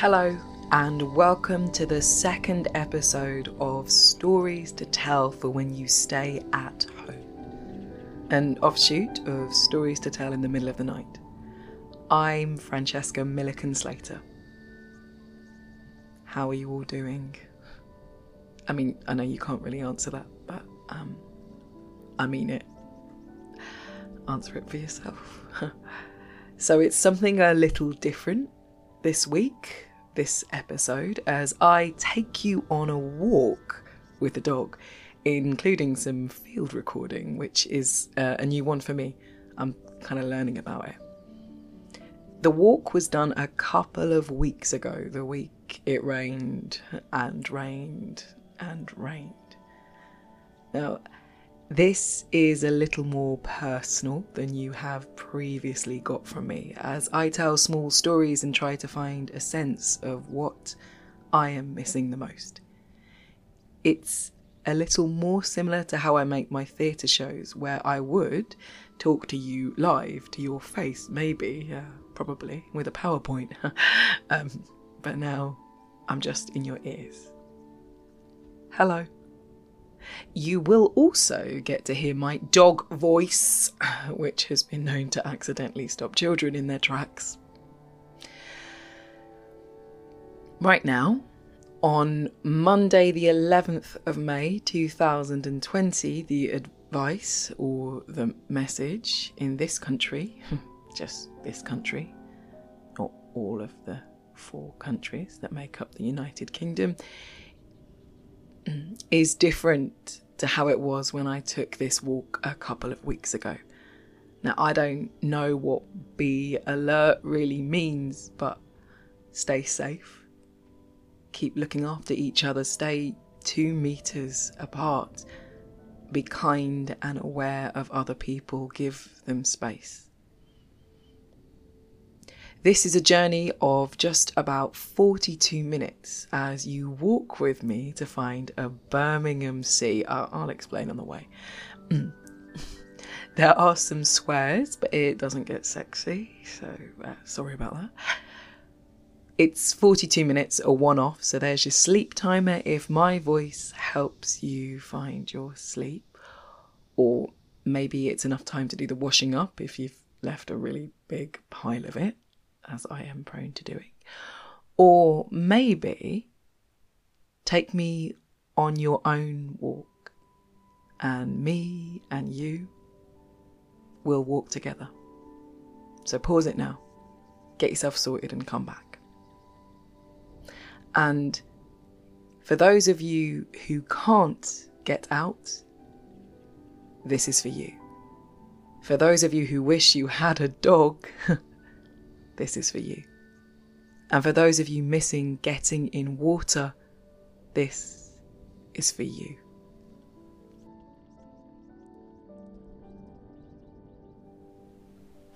Hello, and welcome to the second episode of Stories to Tell for When You Stay at Home, an offshoot of Stories to Tell in the Middle of the Night. I'm Francesca Milliken Slater. How are you all doing? I mean, I know you can't really answer that, but um, I mean it. Answer it for yourself. so it's something a little different this week, this episode, as I take you on a walk with the dog, including some field recording, which is uh, a new one for me. I'm kind of learning about it. The walk was done a couple of weeks ago, the week it rained and rained and rained. Now, this is a little more personal than you have previously got from me, as I tell small stories and try to find a sense of what I am missing the most. It's a little more similar to how I make my theatre shows, where I would talk to you live to your face, maybe, probably, with a PowerPoint. um, but now I'm just in your ears. Hello. You will also get to hear my dog voice, which has been known to accidentally stop children in their tracks. Right now, on Monday, the 11th of May 2020, the advice or the message in this country, just this country, not all of the four countries that make up the United Kingdom, is different to how it was when I took this walk a couple of weeks ago. Now, I don't know what be alert really means, but stay safe. Keep looking after each other. Stay two meters apart. Be kind and aware of other people. Give them space. This is a journey of just about 42 minutes as you walk with me to find a Birmingham sea. I'll, I'll explain on the way. there are some swears, but it doesn't get sexy, so uh, sorry about that. It's 42 minutes, a one off, so there's your sleep timer if my voice helps you find your sleep. Or maybe it's enough time to do the washing up if you've left a really big pile of it as I am prone to doing. Or maybe take me on your own walk, and me and you will walk together. So pause it now, get yourself sorted, and come back. And for those of you who can't get out, this is for you. For those of you who wish you had a dog, this is for you. And for those of you missing getting in water, this is for you.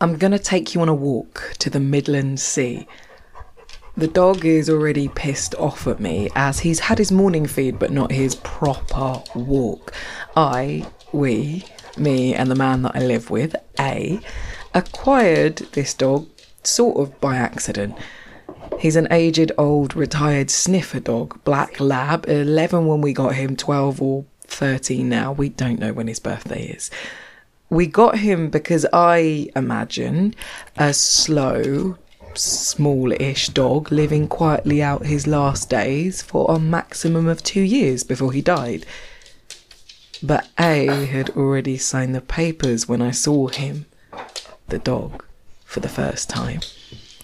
I'm going to take you on a walk to the Midland Sea. The dog is already pissed off at me as he's had his morning feed but not his proper walk. I, we, me, and the man that I live with, A, acquired this dog sort of by accident. He's an aged old retired sniffer dog, black lab, 11 when we got him, 12 or 13 now. We don't know when his birthday is. We got him because I imagined a slow, small-ish dog living quietly out his last days for a maximum of two years before he died. But A had already signed the papers when I saw him, the dog for the first time.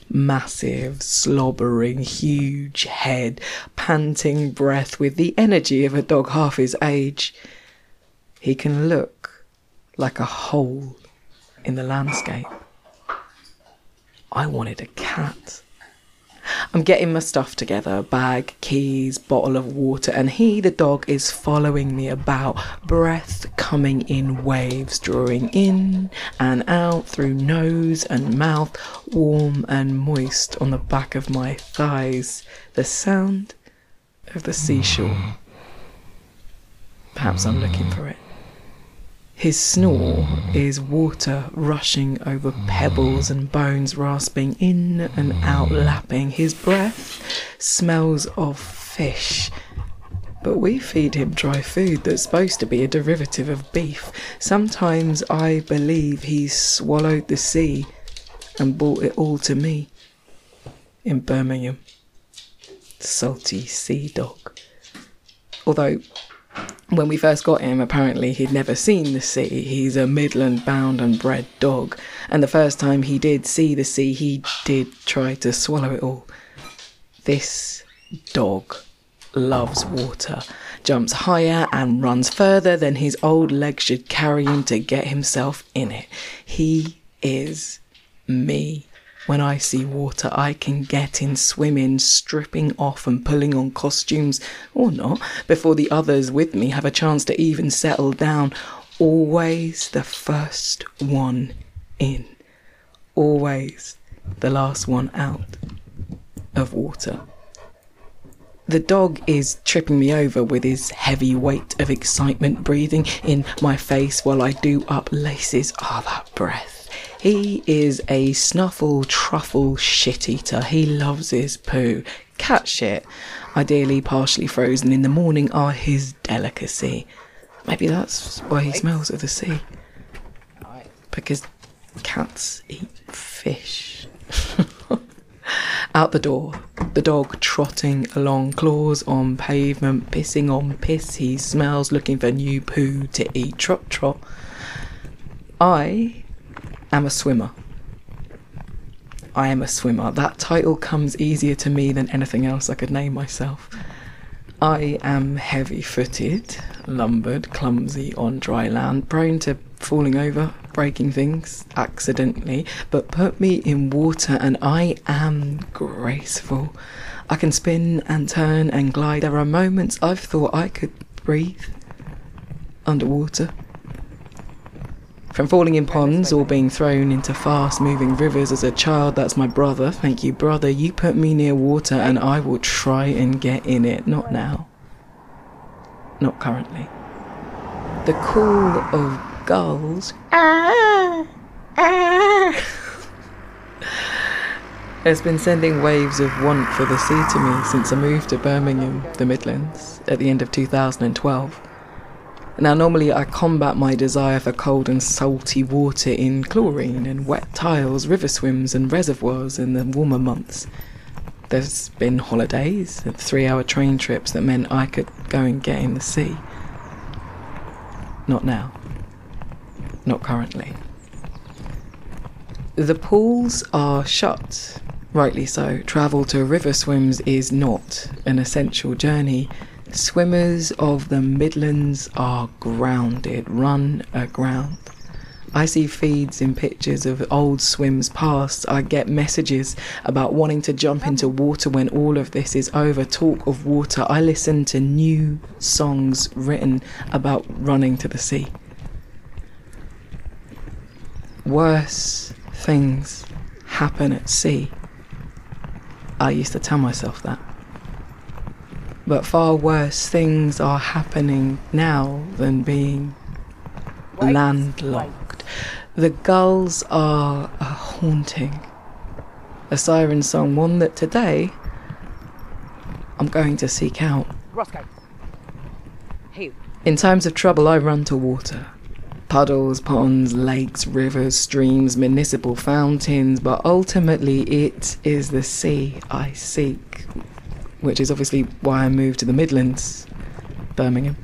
Massive, slobbering, huge head, panting breath with the energy of a dog half his age. He can look like a hole in the landscape. I wanted a cat. I'm getting my stuff together bag, keys, bottle of water, and he, the dog, is following me about, breath coming in waves, drawing in and out through nose and mouth, warm and moist on the back of my thighs. The sound of the seashore. Perhaps I'm looking for it. His snore is water rushing over pebbles and bones rasping in and out, lapping. His breath smells of fish. But we feed him dry food that's supposed to be a derivative of beef. Sometimes I believe he's swallowed the sea and brought it all to me in Birmingham. Salty sea dog. Although when we first got him, apparently he'd never seen the sea. He's a Midland bound and bred dog. And the first time he did see the sea, he did try to swallow it all. This dog loves water, jumps higher and runs further than his old legs should carry him to get himself in it. He is me. When I see water, I can get in swimming, stripping off and pulling on costumes, or not, before the others with me have a chance to even settle down. Always the first one in. Always the last one out of water. The dog is tripping me over with his heavy weight of excitement breathing in my face while I do up laces. Ah, oh, that breath. He is a snuffle truffle shit eater. He loves his poo. Cat shit, ideally partially frozen in the morning, are his delicacy. Maybe that's why he smells of the sea. Because cats eat fish. Out the door, the dog trotting along, claws on pavement, pissing on piss. He smells, looking for new poo to eat. Trot, trot. I am a swimmer. I am a swimmer. That title comes easier to me than anything else I could name myself. I am heavy footed, lumbered, clumsy on dry land, prone to falling over, breaking things accidentally, but put me in water and I am graceful. I can spin and turn and glide. There are moments I've thought I could breathe underwater. From falling in ponds or being thrown into fast moving rivers as a child, that's my brother. Thank you, brother. You put me near water and I will try and get in it. Not now. Not currently. The call of gulls ah, ah, has been sending waves of want for the sea to me since I moved to Birmingham, the Midlands, at the end of 2012. Now, normally I combat my desire for cold and salty water in chlorine and wet tiles, river swims, and reservoirs in the warmer months. There's been holidays and three hour train trips that meant I could go and get in the sea. Not now. Not currently. The pools are shut, rightly so. Travel to river swims is not an essential journey Swimmers of the Midlands are grounded, run aground. I see feeds in pictures of old swims past. I get messages about wanting to jump into water when all of this is over. Talk of water. I listen to new songs written about running to the sea. Worse things happen at sea. I used to tell myself that. But far worse things are happening now than being landlocked. The gulls are a haunting. A siren song, one that today I'm going to seek out. In times of trouble, I run to water. Puddles, ponds, lakes, rivers, streams, municipal fountains, but ultimately it is the sea I seek which is obviously why I moved to the Midlands, Birmingham.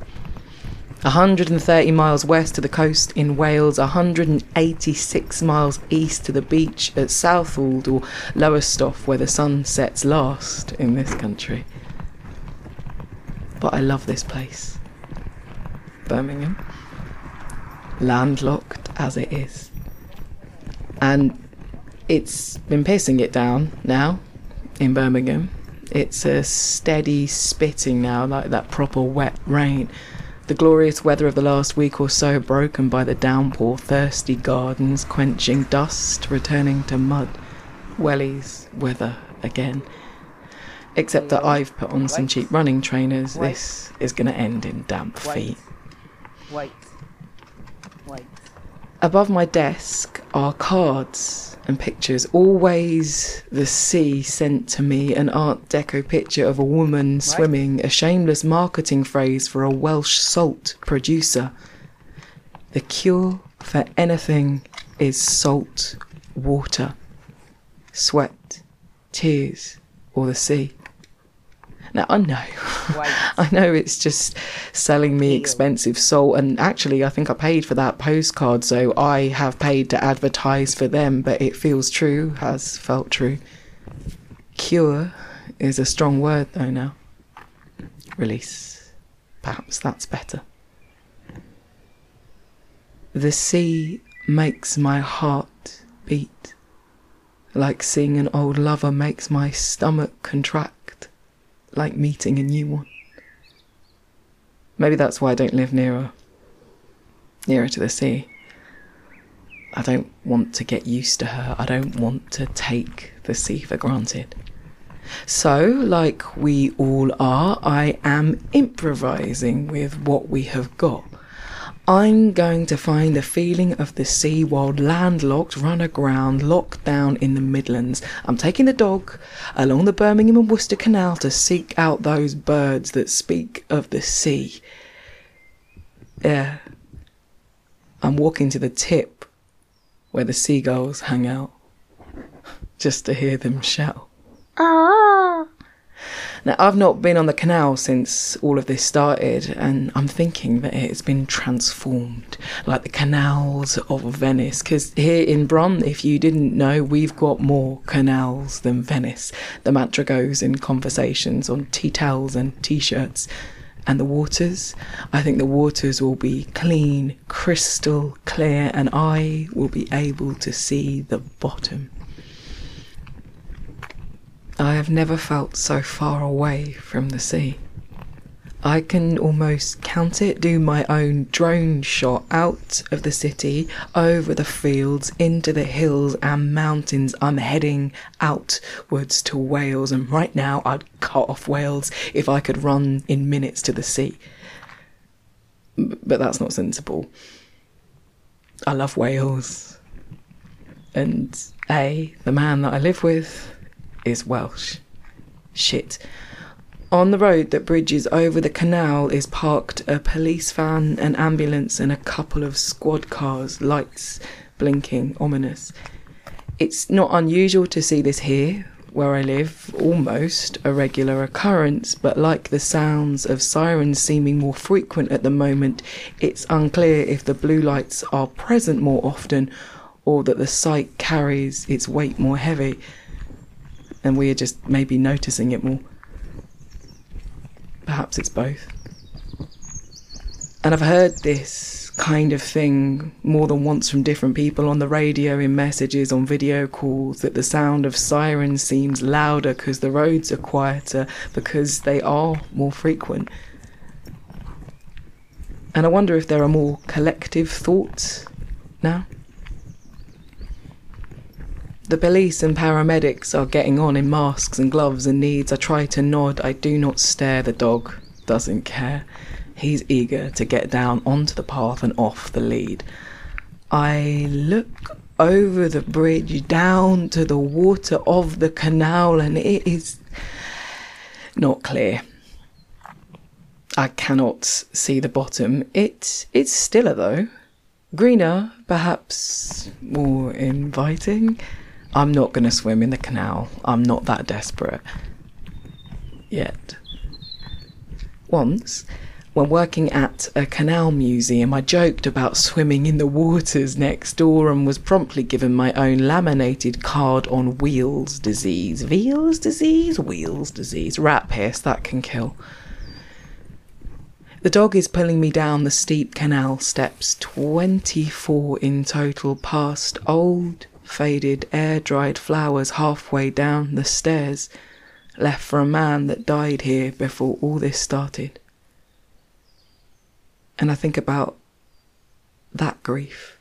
130 miles west to the coast in Wales, 186 miles east to the beach at Southwold or Lowestoft, where the sun sets last in this country. But I love this place, Birmingham, landlocked as it is. And it's been pissing it down now in Birmingham it's a steady spitting now, like that proper wet rain. The glorious weather of the last week or so broken by the downpour, thirsty gardens quenching dust, returning to mud, wellies weather again. Except that I've put on some cheap running trainers. This is going to end in damp feet. Wait. Wait. Above my desk are cards and pictures. Always the sea sent to me an Art Deco picture of a woman swimming, a shameless marketing phrase for a Welsh salt producer. The cure for anything is salt water, sweat, tears, or the sea. Now I know, I know it's just selling me expensive salt, and actually I think I paid for that postcard, so I have paid to advertise for them, but it feels true, has felt true. Cure is a strong word though now. Release, perhaps that's better. The sea makes my heart beat, like seeing an old lover makes my stomach contract like meeting a new one. Maybe that's why I don't live nearer nearer to the sea. I don't want to get used to her. I don't want to take the sea for granted. So, like we all are, I am improvising with what we have got. I'm going to find the feeling of the sea while landlocked, run aground, locked down in the Midlands. I'm taking the dog along the Birmingham and Worcester Canal to seek out those birds that speak of the sea. Yeah. I'm walking to the tip where the seagulls hang out just to hear them shout. Ah! Now, I've not been on the canal since all of this started, and I'm thinking that it's been transformed like the canals of Venice. Because here in Brum, if you didn't know, we've got more canals than Venice. The mantra goes in conversations on tea towels and t shirts. And the waters, I think the waters will be clean, crystal clear, and I will be able to see the bottom. I have never felt so far away from the sea. I can almost count it, do my own drone shot out of the city, over the fields, into the hills and mountains. I'm heading outwards to Wales, and right now I'd cut off Wales if I could run in minutes to the sea. But that's not sensible. I love Wales. And A, the man that I live with, is Welsh. Shit. On the road that bridges over the canal is parked a police van, an ambulance, and a couple of squad cars, lights blinking, ominous. It's not unusual to see this here, where I live, almost a regular occurrence, but like the sounds of sirens seeming more frequent at the moment, it's unclear if the blue lights are present more often or that the sight carries its weight more heavy and we are just maybe noticing it more. Perhaps it's both. And I've heard this kind of thing more than once from different people on the radio, in messages, on video calls, that the sound of sirens seems louder because the roads are quieter, because they are more frequent. And I wonder if there are more collective thoughts now. The police and paramedics are getting on in masks and gloves and needs. I try to nod. I do not stare. The dog doesn't care. He's eager to get down onto the path and off the lead. I look over the bridge down to the water of the canal and it is not clear. I cannot see the bottom. It it's stiller though. Greener, perhaps more inviting. I'm not going to swim in the canal. I'm not that desperate. Yet. Once, when working at a canal museum, I joked about swimming in the waters next door and was promptly given my own laminated card on Weil's disease. Weil's disease? Weil's disease. Rat piss, that can kill. The dog is pulling me down the steep canal steps, 24 in total, past old faded, air dried flowers halfway down the stairs, left for a man that died here before all this started. And I think about that grief.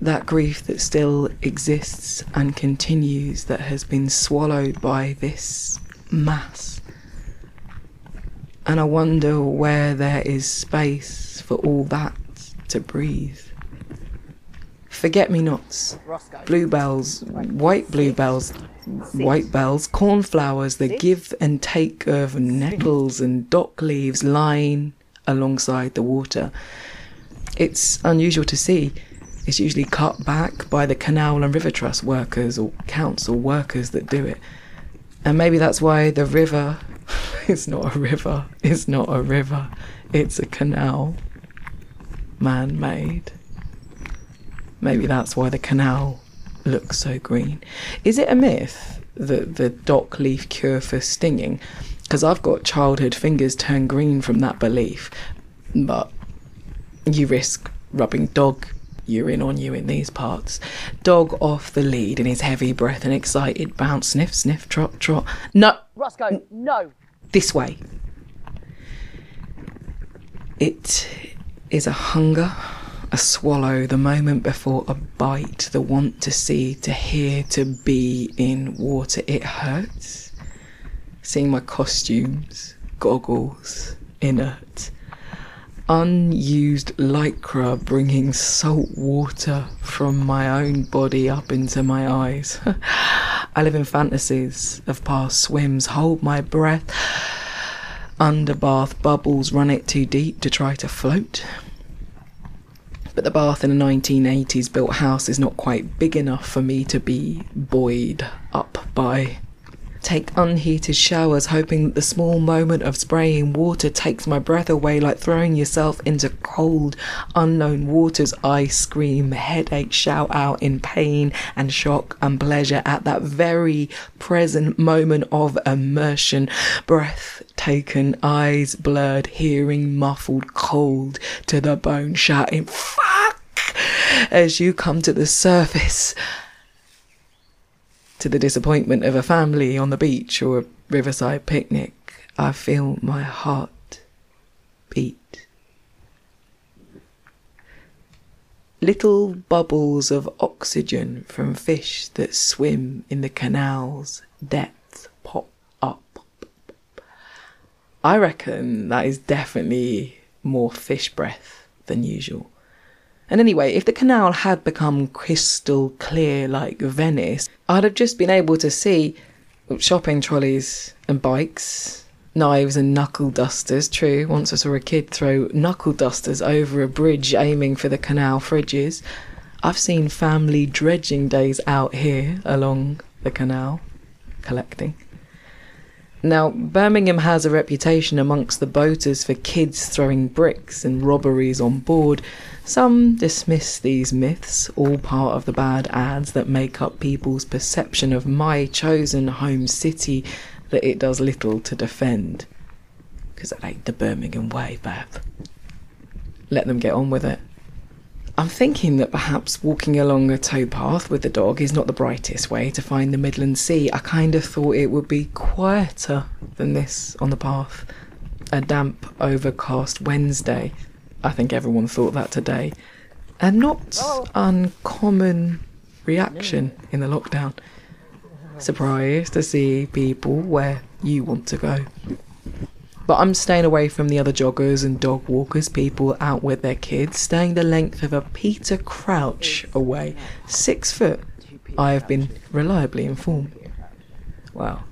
That grief that still exists and continues, that has been swallowed by this mass. And I wonder where there is space for all that to breathe forget me nots, bluebells, white bluebells, white bells, cornflowers, the give and take of nettles and dock leaves lying alongside the water. It's unusual to see. It's usually cut back by the Canal and River Trust workers or council workers that do it. And maybe that's why the river is not a river. It's not a river. It's a canal. Man made. Maybe that's why the canal looks so green. Is it a myth that the dock leaf cure for stinging? Because I've got childhood fingers turn green from that belief. But you risk rubbing dog urine on you in these parts. Dog off the lead in his heavy breath and excited bounce, sniff, sniff, trot, trot. No! Roscoe, no! This way. It is a hunger, a swallow, the moment before a bite, the want to see, to hear, to be in water. It hurts. Seeing my costumes, goggles, inert unused lycra bringing salt water from my own body up into my eyes. I live in fantasies of past swims, hold my breath. Under bath bubbles run it too deep to try to float. But the bath in a 1980s built house is not quite big enough for me to be buoyed up by take unheated showers, hoping that the small moment of spraying water takes my breath away, like throwing yourself into cold, unknown waters. I scream, headache, shout out in pain and shock and pleasure at that very present moment of immersion. Breath taken, eyes blurred, hearing muffled, cold to the bone, shouting, fuck! As you come to the surface to the disappointment of a family on the beach or a riverside picnic, I feel my heart beat. Little bubbles of oxygen from fish that swim in the canal's depth pop up. I reckon that is definitely more fish breath than usual. And anyway, if the canal had become crystal clear like Venice, I'd have just been able to see shopping trolleys and bikes, knives and knuckle dusters. True, once I saw a kid throw knuckle dusters over a bridge aiming for the canal fridges. I've seen family dredging days out here along the canal, collecting. Now, Birmingham has a reputation amongst the boaters for kids throwing bricks and robberies on board. Some dismiss these myths, all part of the bad ads that make up people's perception of my chosen home city that it does little to defend. Because it ain't the Birmingham way, Bab. Let them get on with it. I'm thinking that perhaps walking along a towpath with the dog is not the brightest way to find the Midland Sea. I kind of thought it would be quieter than this on the path. A damp, overcast Wednesday. I think everyone thought that today. A not oh. uncommon reaction in the lockdown. Surprised to see people where you want to go. But I'm staying away from the other joggers and dog walkers, people out with their kids, staying the length of a Peter Crouch away. Six foot, I have been reliably informed. Well,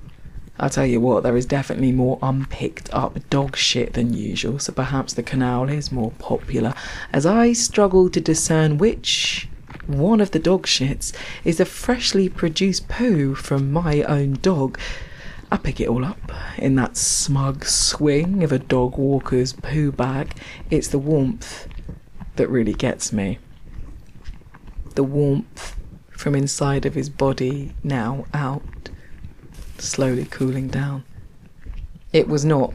I'll tell you what, there is definitely more unpicked up dog shit than usual, so perhaps the canal is more popular, as I struggle to discern which one of the dog shits is a freshly produced poo from my own dog I pick it all up in that smug swing of a dog walker's poo bag. It's the warmth that really gets me. The warmth from inside of his body now out, slowly cooling down. It was not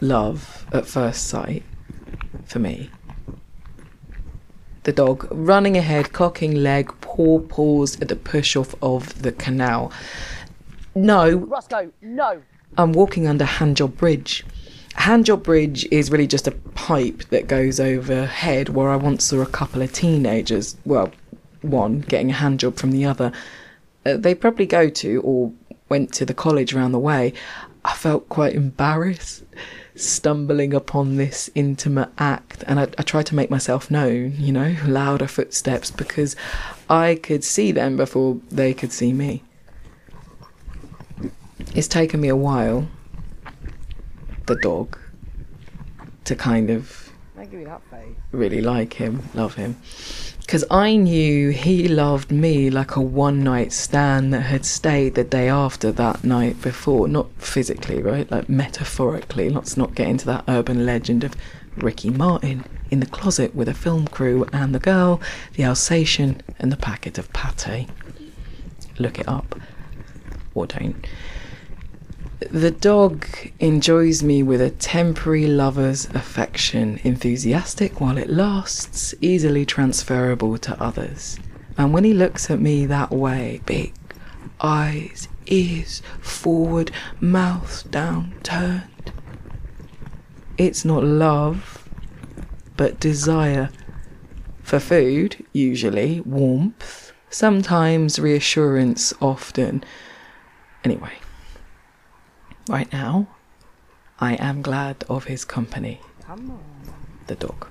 love at first sight for me. The dog running ahead, cocking leg, paw paws at the push off of the canal. No. Roscoe, no. I'm walking under Handjob Bridge. Handjob Bridge is really just a pipe that goes overhead where I once saw a couple of teenagers, well, one getting a handjob from the other. Uh, they probably go to or went to the college around the way. I felt quite embarrassed stumbling upon this intimate act. And I, I tried to make myself known, you know, louder footsteps because I could see them before they could see me. It's taken me a while, the dog, to kind of give that face. really like him, love him. Because I knew he loved me like a one night stand that had stayed the day after that night before. Not physically, right? Like metaphorically. Let's not get into that urban legend of Ricky Martin in the closet with a film crew and the girl, the Alsatian, and the packet of pate. Look it up. Or don't. The dog enjoys me with a temporary lover's affection, enthusiastic while it lasts, easily transferable to others. And when he looks at me that way, big eyes, ears forward, mouth down, turned, it's not love, but desire. For food, usually, warmth, sometimes reassurance, often. Anyway. Right now, I am glad of his company. The dog.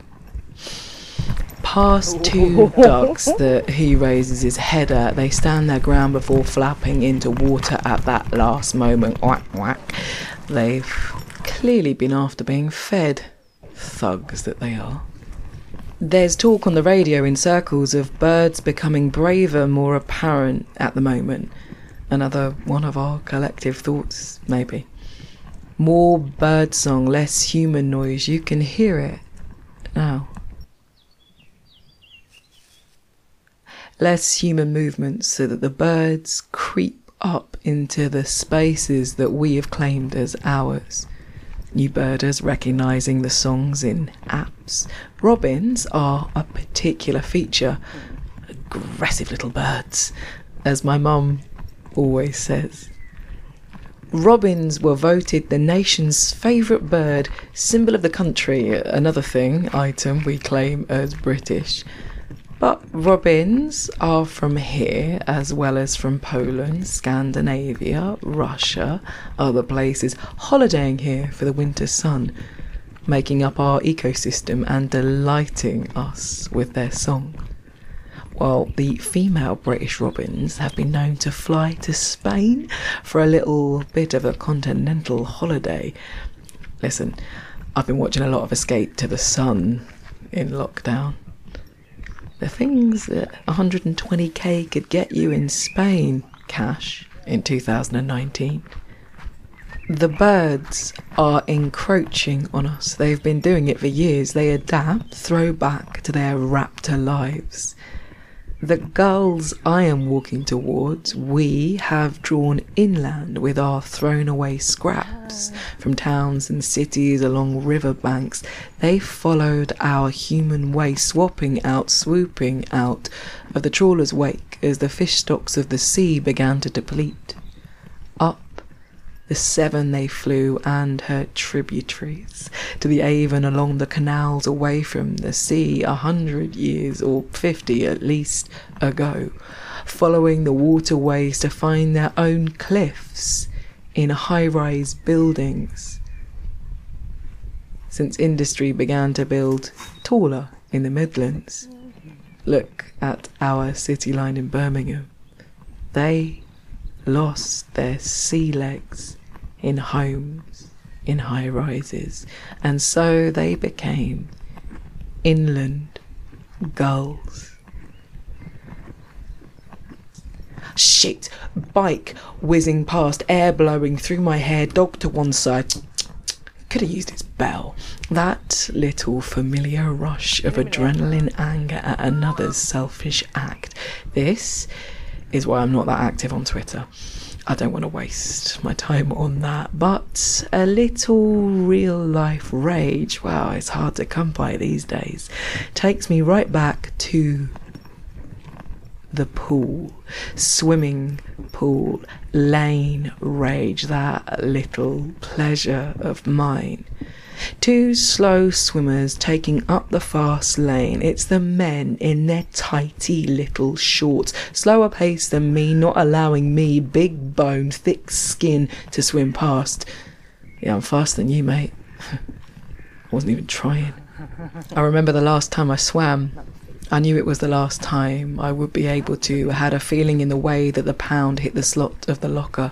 Past two ducks that he raises his head at, they stand their ground before flapping into water at that last moment. Whack, whack. They've clearly been after being fed. Thugs that they are. There's talk on the radio in circles of birds becoming braver, more apparent at the moment. Another one of our collective thoughts, maybe. More birdsong, less human noise. You can hear it now. Less human movements so that the birds creep up into the spaces that we have claimed as ours. New birders recognizing the songs in apps. Robins are a particular feature. Aggressive little birds, as my mum always says. Robins were voted the nation's favourite bird, symbol of the country, another thing, item we claim as British. But robins are from here as well as from Poland, Scandinavia, Russia, other places, holidaying here for the winter sun, making up our ecosystem and delighting us with their song while the female British robins have been known to fly to Spain for a little bit of a continental holiday. Listen, I've been watching a lot of Escape to the Sun in lockdown. The things that 120k could get you in Spain, cash, in 2019. The birds are encroaching on us. They've been doing it for years. They adapt, throw back to their raptor lives. The gulls I am walking towards, we have drawn inland with our thrown away scraps from towns and cities along river banks. They followed our human way, swapping out, swooping out of the trawler's wake as the fish stocks of the sea began to deplete. Up the Severn they flew and her tributaries to the Avon along the canals away from the sea a hundred years or fifty at least ago, following the waterways to find their own cliffs in high rise buildings. Since industry began to build taller in the Midlands, look at our city line in Birmingham. They lost their sea legs in homes, in high rises, and so they became inland gulls. Shit! Bike whizzing past, air blowing through my hair, dog to one side. Could have used its bell. That little familiar rush of adrenaline anger at another's selfish act. This is why I'm not that active on Twitter. I don't want to waste my time on that, but a little real life rage, wow, it's hard to come by these days, takes me right back to the pool, swimming pool, lane rage, that little pleasure of mine. Two slow swimmers taking up the fast lane. It's the men in their tighty little shorts, slower pace than me, not allowing me, big bone, thick skin, to swim past. Yeah, I'm faster than you, mate. I wasn't even trying. I remember the last time I swam. I knew it was the last time I would be able to. I had a feeling in the way that the pound hit the slot of the locker.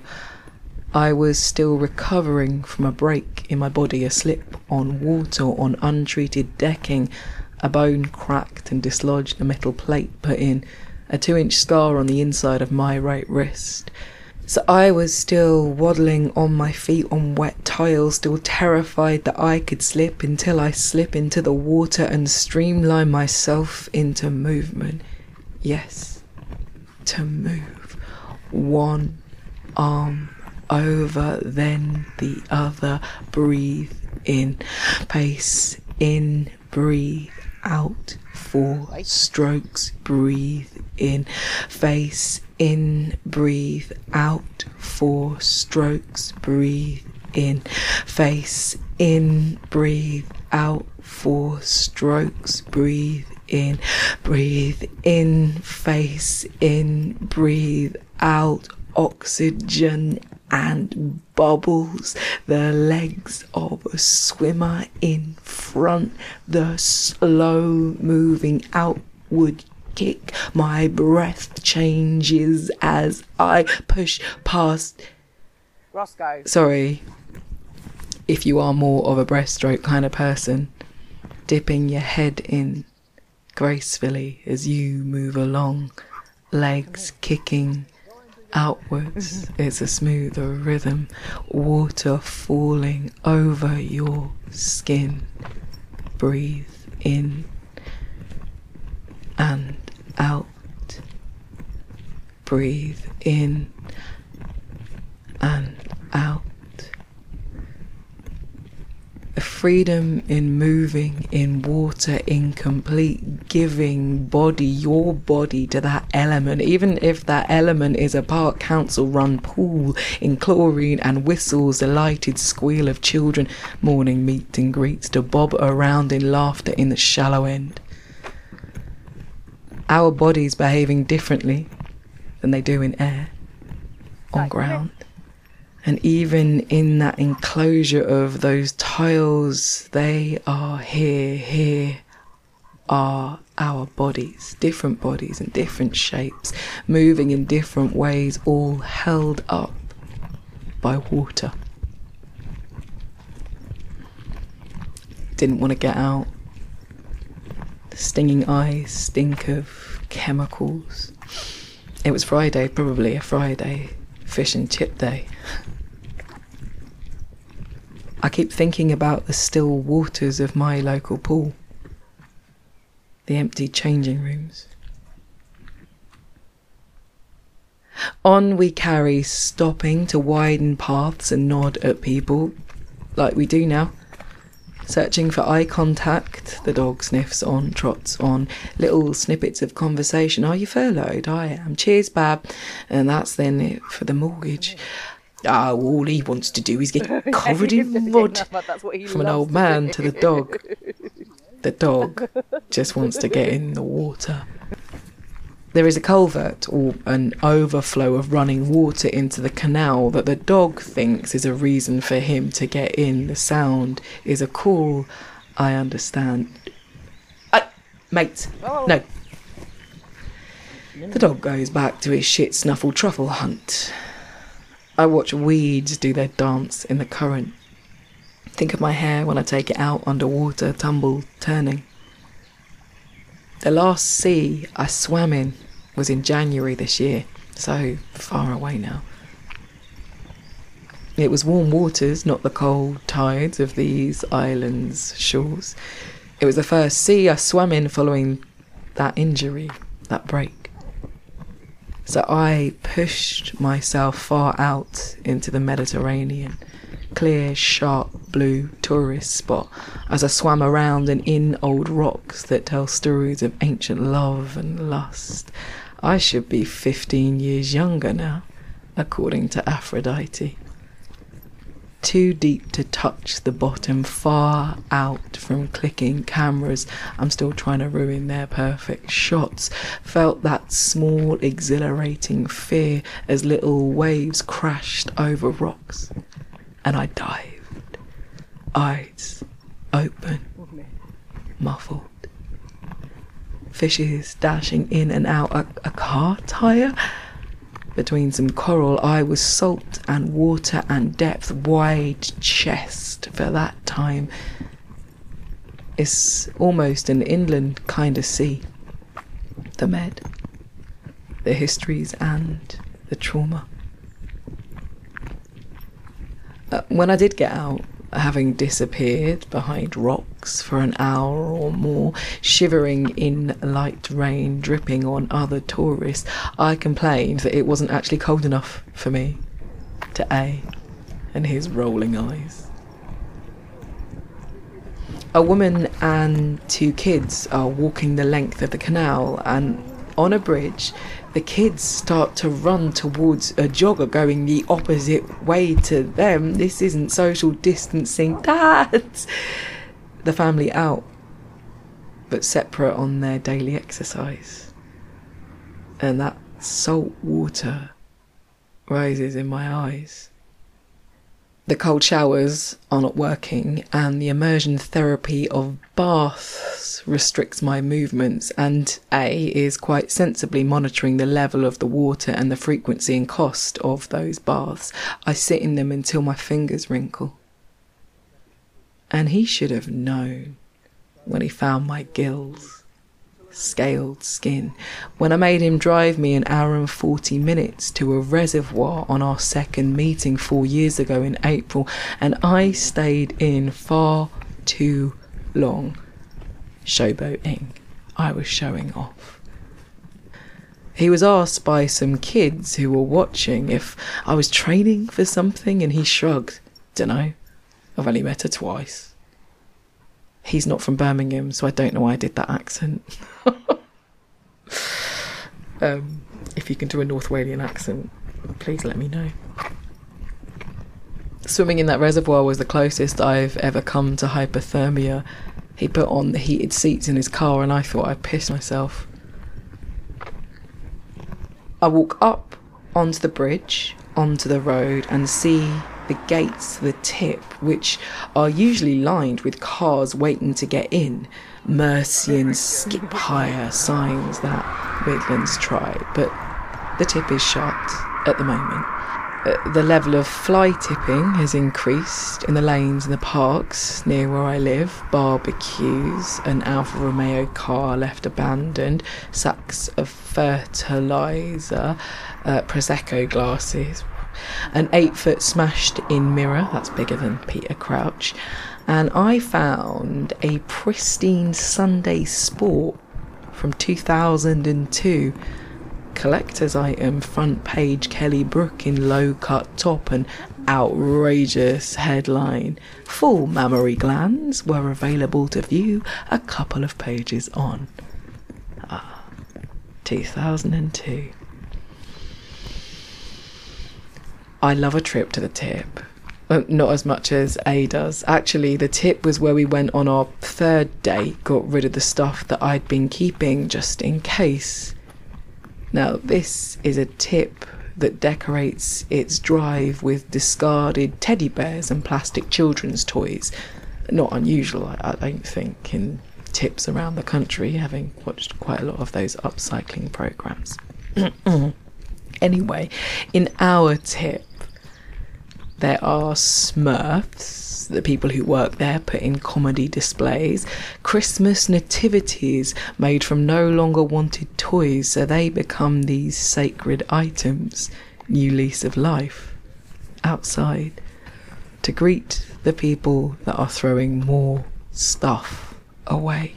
I was still recovering from a break in my body, a slip on water on untreated decking, a bone cracked and dislodged, a metal plate put in, a two inch scar on the inside of my right wrist. So I was still waddling on my feet on wet tiles, still terrified that I could slip until I slip into the water and streamline myself into movement. Yes, to move. One arm over, then the other. Breathe in, pace in, breathe out. Four strokes, breathe in, face in, breathe out. Four strokes, breathe in, face in, breathe out. Four strokes, breathe in, breathe in, face in, breathe out. Oxygen and bubbles, the legs of a swimmer in front, the slow moving outward kick. My breath changes as I push past. Roscoe. Sorry, if you are more of a breaststroke kind of person, dipping your head in gracefully as you move along, legs kicking outwards. It's a smoother rhythm, water falling over your skin. Breathe in and out. Breathe in and out. A freedom in moving in water, in complete giving body, your body to that element, even if that element is a park council run pool in chlorine and whistles, a lighted squeal of children, morning meet and greets to bob around in laughter in the shallow end. Our bodies behaving differently than they do in air, on ground. And even in that enclosure of those tiles, they are here, here are our bodies, different bodies and different shapes, moving in different ways, all held up by water. Didn't want to get out. Stinging eyes stink of chemicals. It was Friday, probably a Friday, fish and chip day. I keep thinking about the still waters of my local pool, the empty changing rooms. On we carry, stopping to widen paths and nod at people, like we do now. Searching for eye contact, the dog sniffs on, trots on, little snippets of conversation. Are you furloughed? I am. Cheers, Bab. And that's then it for the mortgage. Oh, all he wants to do is get covered in mud. That's what he From an old man do. to the dog. The dog just wants to get in the water. There is a culvert or an overflow of running water into the canal that the dog thinks is a reason for him to get in. The sound is a call. I understand. I, mate, oh. no. The dog goes back to his shit snuffle truffle hunt. I watch weeds do their dance in the current. Think of my hair when I take it out underwater, tumble, turning. The last sea I swam in was in January this year, so far away now. It was warm waters, not the cold tides of these islands' shores. It was the first sea I swam in following that injury, that break. So I pushed myself far out into the Mediterranean, clear, sharp blue tourist spot, as I swam around and in old rocks that tell stories of ancient love and lust. I should be 15 years younger now, according to Aphrodite. Too deep to touch the bottom, far out from clicking cameras. I'm still trying to ruin their perfect shots. Felt that small, exhilarating fear as little waves crashed over rocks. And I dived. eyes open, muffled. Fishes dashing in and out a, a car tire. Between some coral, I was salt and water and depth, wide chest for that time. It's almost an inland kind of sea. The med, the histories, and the trauma. Uh, when I did get out, having disappeared behind rocks for an hour or more, shivering in light rain dripping on other tourists, I complained that it wasn't actually cold enough for me. To A and his rolling eyes. A woman and two kids are walking the length of the canal, and on a bridge, the kids start to run towards a jogger going the opposite way to them. This isn't social distancing. Dads! The family out, but separate on their daily exercise. And that salt water rises in my eyes. The cold showers are not working, and the immersion therapy of baths restricts my movements. And A is quite sensibly monitoring the level of the water and the frequency and cost of those baths. I sit in them until my fingers wrinkle. And he should have known when he found my gills scaled skin when I made him drive me an hour and 40 minutes to a reservoir on our second meeting four years ago in April, and I stayed in far too long. Showboating. I was showing off. He was asked by some kids who were watching if I was training for something, and he shrugged. Dunno. I've only met her twice. He's not from Birmingham, so I don't know why I did that accent. um, if you can do a North Walian accent, please let me know. Swimming in that reservoir was the closest I've ever come to hypothermia. He put on the heated seats in his car, and I thought I'd piss myself. I walk up onto the bridge, onto the road, and see the gates, the tip, which are usually lined with cars waiting to get in. Mercy and skip higher signs that Midlands try, but the tip is shut at the moment. Uh, the level of fly tipping has increased in the lanes and the parks near where I live. Barbecues, an Alfa Romeo car left abandoned, sacks of fertiliser, uh, Prosecco glasses, an eight foot smashed in mirror, that's bigger than Peter Crouch, and I found a pristine Sunday Sport from 2002 collector's item front page Kelly Brook in low cut top and outrageous headline. Full mammary glands were available to view a couple of pages on. Ah, 2002. I love a trip to the tip. Uh, not as much as A does. Actually, the tip was where we went on our third date, got rid of the stuff that I'd been keeping just in case. Now, this is a tip that decorates its drive with discarded teddy bears and plastic children's toys. Not unusual, I, I don't think, in tips around the country, having watched quite a lot of those upcycling programs. anyway, in our tip, there are Smurfs, the people who work there put in comedy displays, Christmas nativities made from no longer wanted toys, so they become these sacred items, new lease of life, outside, to greet the people that are throwing more stuff away.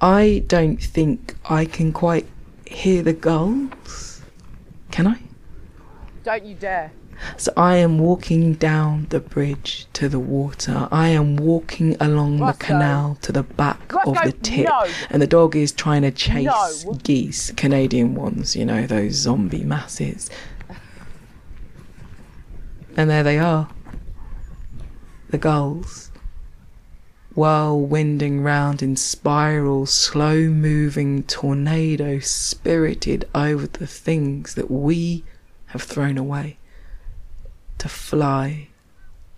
I don't think I can quite hear the gulls. Can I? Don't you dare. So I am walking down the bridge to the water. I am walking along Roscoe. the canal to the back of the tip. no. And the dog is trying to chase No. geese, Canadian ones, you know, those zombie masses. And there they are. The gulls. Whirlwinding round in spirals, slow moving tornadoes spirited over the things that we have thrown away to fly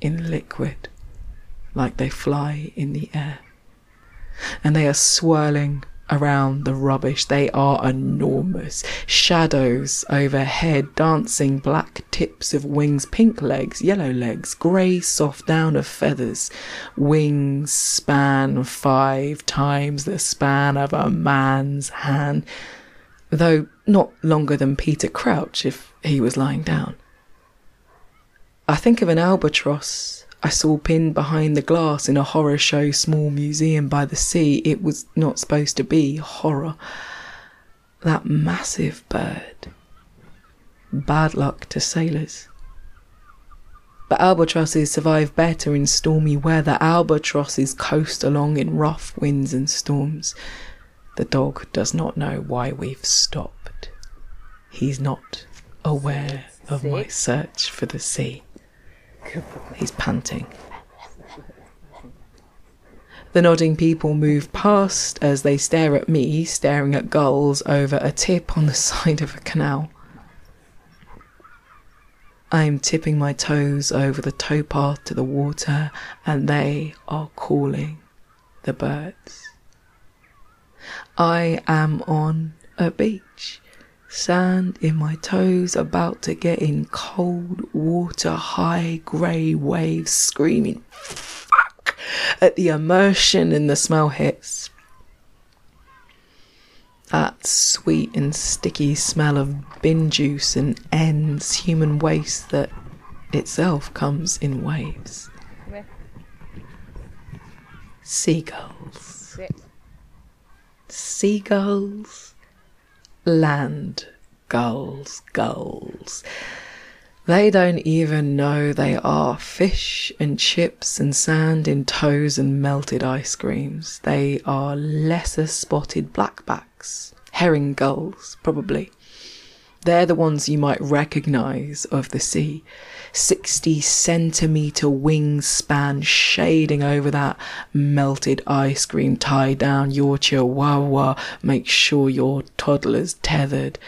in liquid, like they fly in the air. And they are swirling around the rubbish. They are enormous. Shadows overhead, dancing black tips of wings, pink legs, yellow legs, grey soft down of feathers. Wings span five times the span of a man's hand, though not longer than Peter Crouch if he was lying down. I think of an albatross I saw pinned behind the glass in a horror show small museum by the sea. It was not supposed to be horror. That massive bird. Bad luck to sailors. But albatrosses survive better in stormy weather. Albatrosses coast along in rough winds and storms. The dog does not know why we've stopped. He's not aware of my search for the sea. He's panting. The nodding people move past as they stare at me, staring at gulls over a tip on the side of a canal. I am tipping my toes over the towpath to the water, and they are calling the birds. I am on a beach Sand in my toes, about to get in cold water, high grey waves screaming fuck at the immersion and the smell hits. That sweet and sticky smell of bin juice and ends, human waste that itself comes in waves. Seagulls. Seagulls land gulls, gulls. They don't even know they are fish and chips and sand in toes and melted ice creams. They are lesser spotted blackbacks, herring gulls, probably. They're the ones you might recognize of the sea. 60 centimeter wingspan shading over that melted ice cream. Tie down your chihuahua. Make sure your toddler's tethered.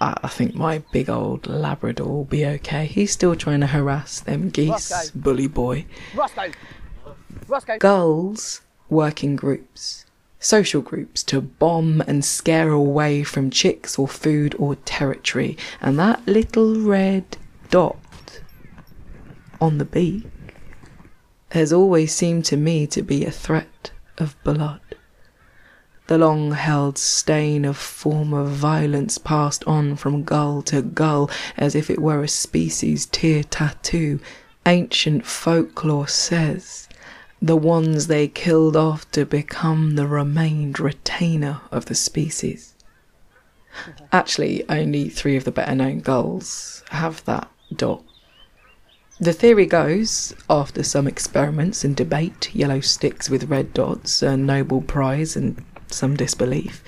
I think my big old Labrador will be okay. He's still trying to harass them geese, Roscoe. bully boy. Roscoe. Roscoe. Gulls work in groups, social groups to bomb and scare away from chicks or food or territory. And that little red dot on the beak has always seemed to me to be a threat of blood. The long held stain of former violence passed on from gull to gull as if it were a species tear tattoo. Ancient folklore says the ones they killed off to become the remained retainer of the species. Mm-hmm. Actually, only three of the better known gulls have that dot. The theory goes, after some experiments and debate, yellow sticks with red dots, a Nobel Prize, and some disbelief,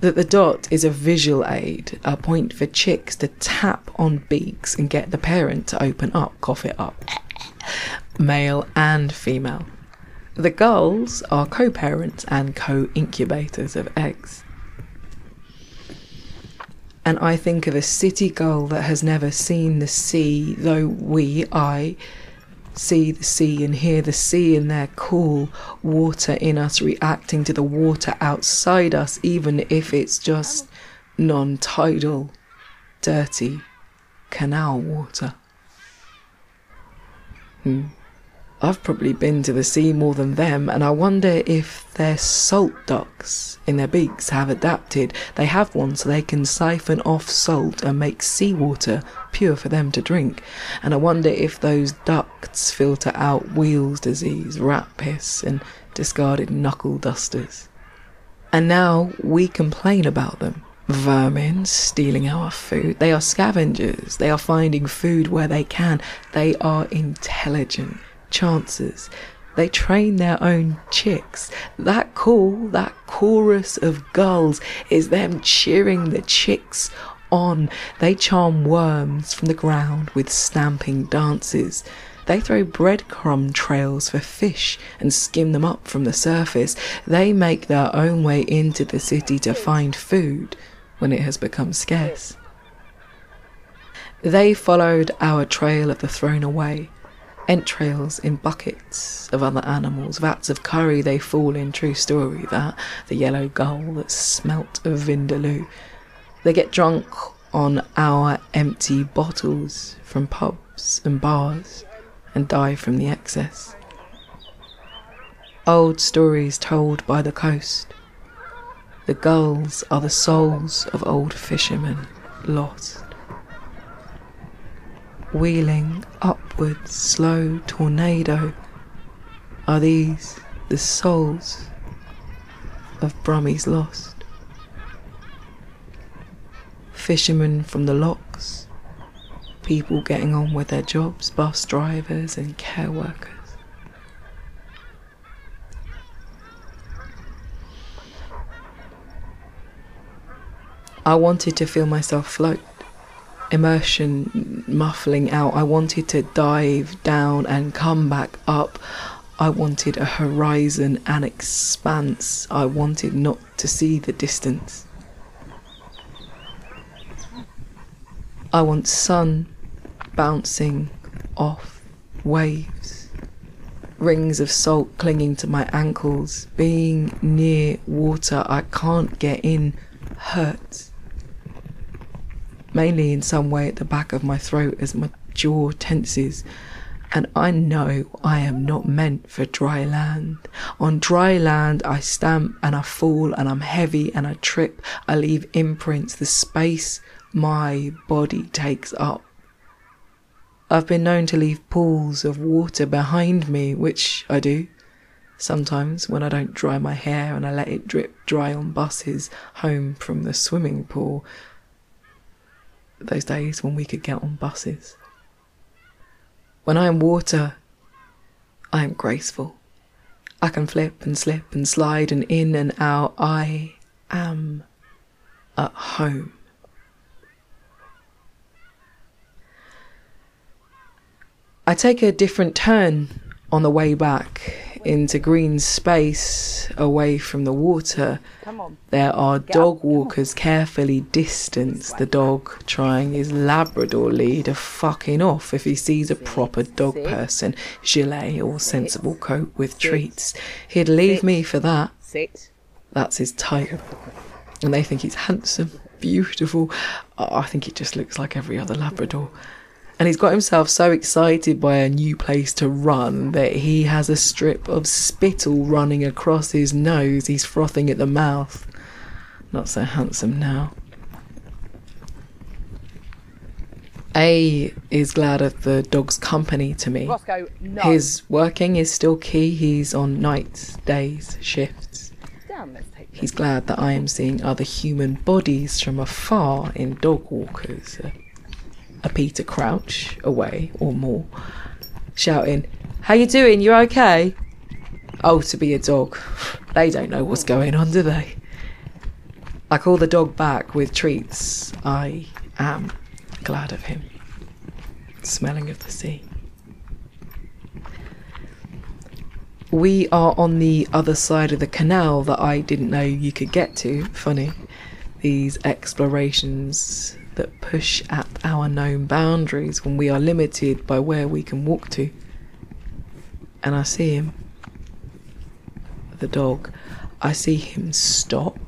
that the dot is a visual aid, a point for chicks to tap on beaks and get the parent to open up, cough it up, male and female. The gulls are co parents and co incubators of eggs and I think of a city girl that has never seen the sea, though we, I, see the sea and hear the sea in their cool water in us, reacting to the water outside us, even if it's just non tidal, dirty canal water. Hmm. I've probably been to the sea more than them, and I wonder if their salt ducts in their beaks have adapted. They have one so they can siphon off salt and make seawater pure for them to drink. And I wonder if those ducts filter out Weil's disease, rat piss, and discarded knuckle dusters. And now we complain about them. Vermin stealing our food. They are scavengers. They are finding food where they can. They are intelligent chances. They train their own chicks. That call, that chorus of gulls, is them cheering the chicks on. They charm worms from the ground with stamping dances. They throw breadcrumb trails for fish and skim them up from the surface. They make their own way into the city to find food when it has become scarce. They followed our trail of the thrown away entrails in buckets of other animals, vats of curry they fall in. True story that the yellow gull that smelt of Vindaloo. They get drunk on our empty bottles from pubs and bars and die from the excess. Old stories told by the coast. The gulls are the souls of old fishermen lost wheeling upwards, slow tornado. Are these the souls of Brummies lost? Fishermen from the locks, people getting on with their jobs, bus drivers and care workers. I wanted to feel myself float immersion muffling out. I wanted to dive down and come back up. I wanted a horizon and expanse. I wanted not to see the distance. I want sun bouncing off waves, rings of salt clinging to my ankles. Being near water I can't get in hurts mainly in some way at the back of my throat as my jaw tenses. And I know I am not meant for dry land. On dry land, I stamp and I fall and I'm heavy and I trip. I leave imprints, the space my body takes up. I've been known to leave pools of water behind me, which I do. Sometimes when I don't dry my hair and I let it drip dry on buses home from the swimming pool, those days when we could get on buses. When I am water, I am graceful. I can flip and slip and slide and in and out. I am at home. I take a different turn on the way back into green space away from the water. There are dog walkers carefully distance the dog, trying his Labrador lead a fucking off if he sees a proper dog person, gilet or sensible coat with treats. He'd leave me for that. That's his type. And they think he's handsome, beautiful. I think he just looks like every other Labrador and he's got himself so excited by a new place to run that he has a strip of spittle running across his nose. He's frothing at the mouth. Not so handsome now. A is glad of the dog's company to me. Roscoe, no. His working is still key. He's on nights, days, shifts. Damn, He's glad that I am seeing other human bodies from afar in dog walkers a Peter Crouch away or more, shouting, How you doing? You okay? Oh, to be a dog. They don't know what's going on, do they? I call the dog back with treats. I am glad of him. Smelling of the sea. We are on the other side of the canal that I didn't know you could get to. Funny. These explorations that push at our known boundaries when we are limited by where we can walk to. And I see him, the dog, I see him stop,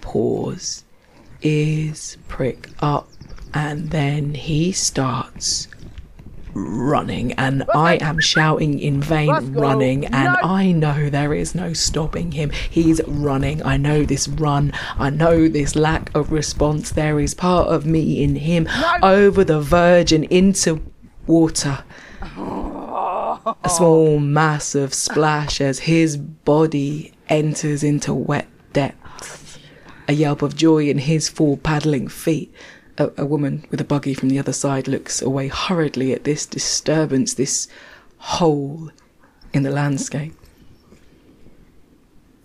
pause, ears prick up, and then he starts running, and I am shouting in vain, running, and I know there is no stopping him. He's running. I know this run. I know this lack of response. There is part of me in him over the verge and into water. A small mass of splash as his body enters into wet depths. A yelp of joy in his full paddling feet a, a woman with a buggy from the other side looks away hurriedly at this disturbance, this hole in the landscape.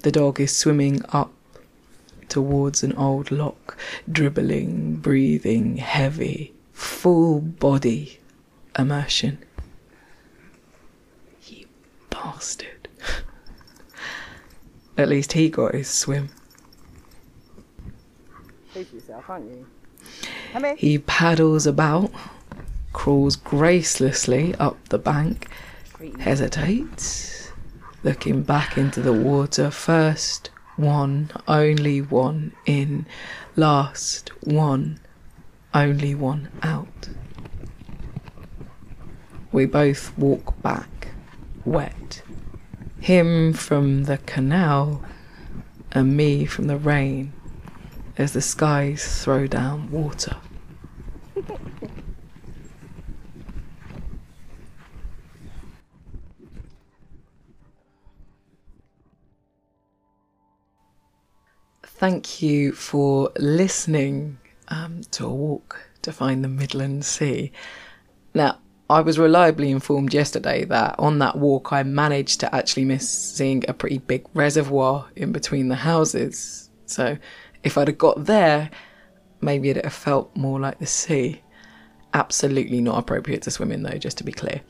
The dog is swimming up towards an old lock, dribbling, breathing heavy, full body immersion. You bastard. At least he got his swim. Yourself, aren't you? He paddles about, crawls gracelessly up the bank, hesitates, looking back into the water. First one, only one in, last one, only one out. We both walk back, wet. Him from the canal, and me from the rain, as the skies throw down water. Thank you for listening um, to a walk to find the Midland Sea. Now, I was reliably informed yesterday that on that walk I managed to actually miss seeing a pretty big reservoir in between the houses. So if I'd have got there, maybe it'd have felt more like the sea. Absolutely not appropriate to swim in though, just to be clear.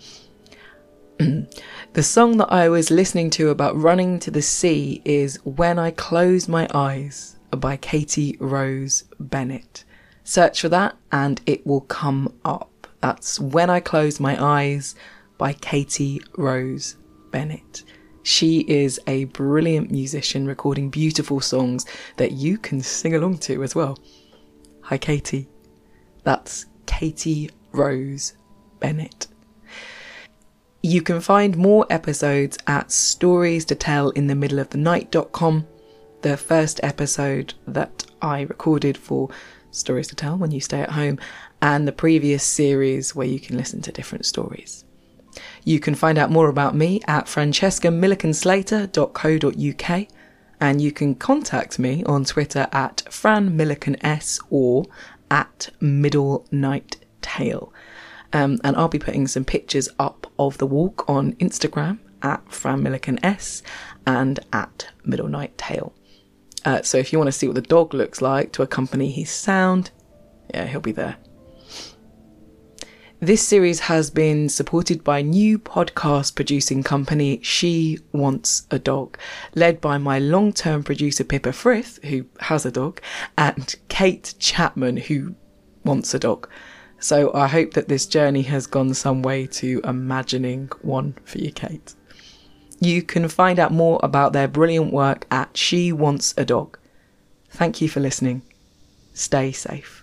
the song that I was listening to about running to the sea is When I Close My Eyes by Katie Rose Bennett. Search for that and it will come up. That's When I Close My Eyes by Katie Rose Bennett. She is a brilliant musician recording beautiful songs that you can sing along to as well. Hi, Katie. That's Katie Rose Bennett. You can find more episodes at stories to tell in the middle of the night.com. The first episode that I recorded for Stories to Tell when you stay at home, and the previous series where you can listen to different stories. You can find out more about me at francescamillicanslater.co.uk and you can contact me on Twitter at franmillicans or at middle night tale. Um, and I'll be putting some pictures up of the walk on Instagram at franmillicans and at middle night tale. Uh, so if you want to see what the dog looks like to accompany his sound, yeah, he'll be there. This series has been supported by new podcast producing company She Wants a Dog, led by my long term producer Pippa Frith, who has a dog, and Kate Chapman, who wants a dog. So I hope that this journey has gone some way to imagining one for you, Kate. You can find out more about their brilliant work at She Wants a Dog. Thank you for listening. Stay safe.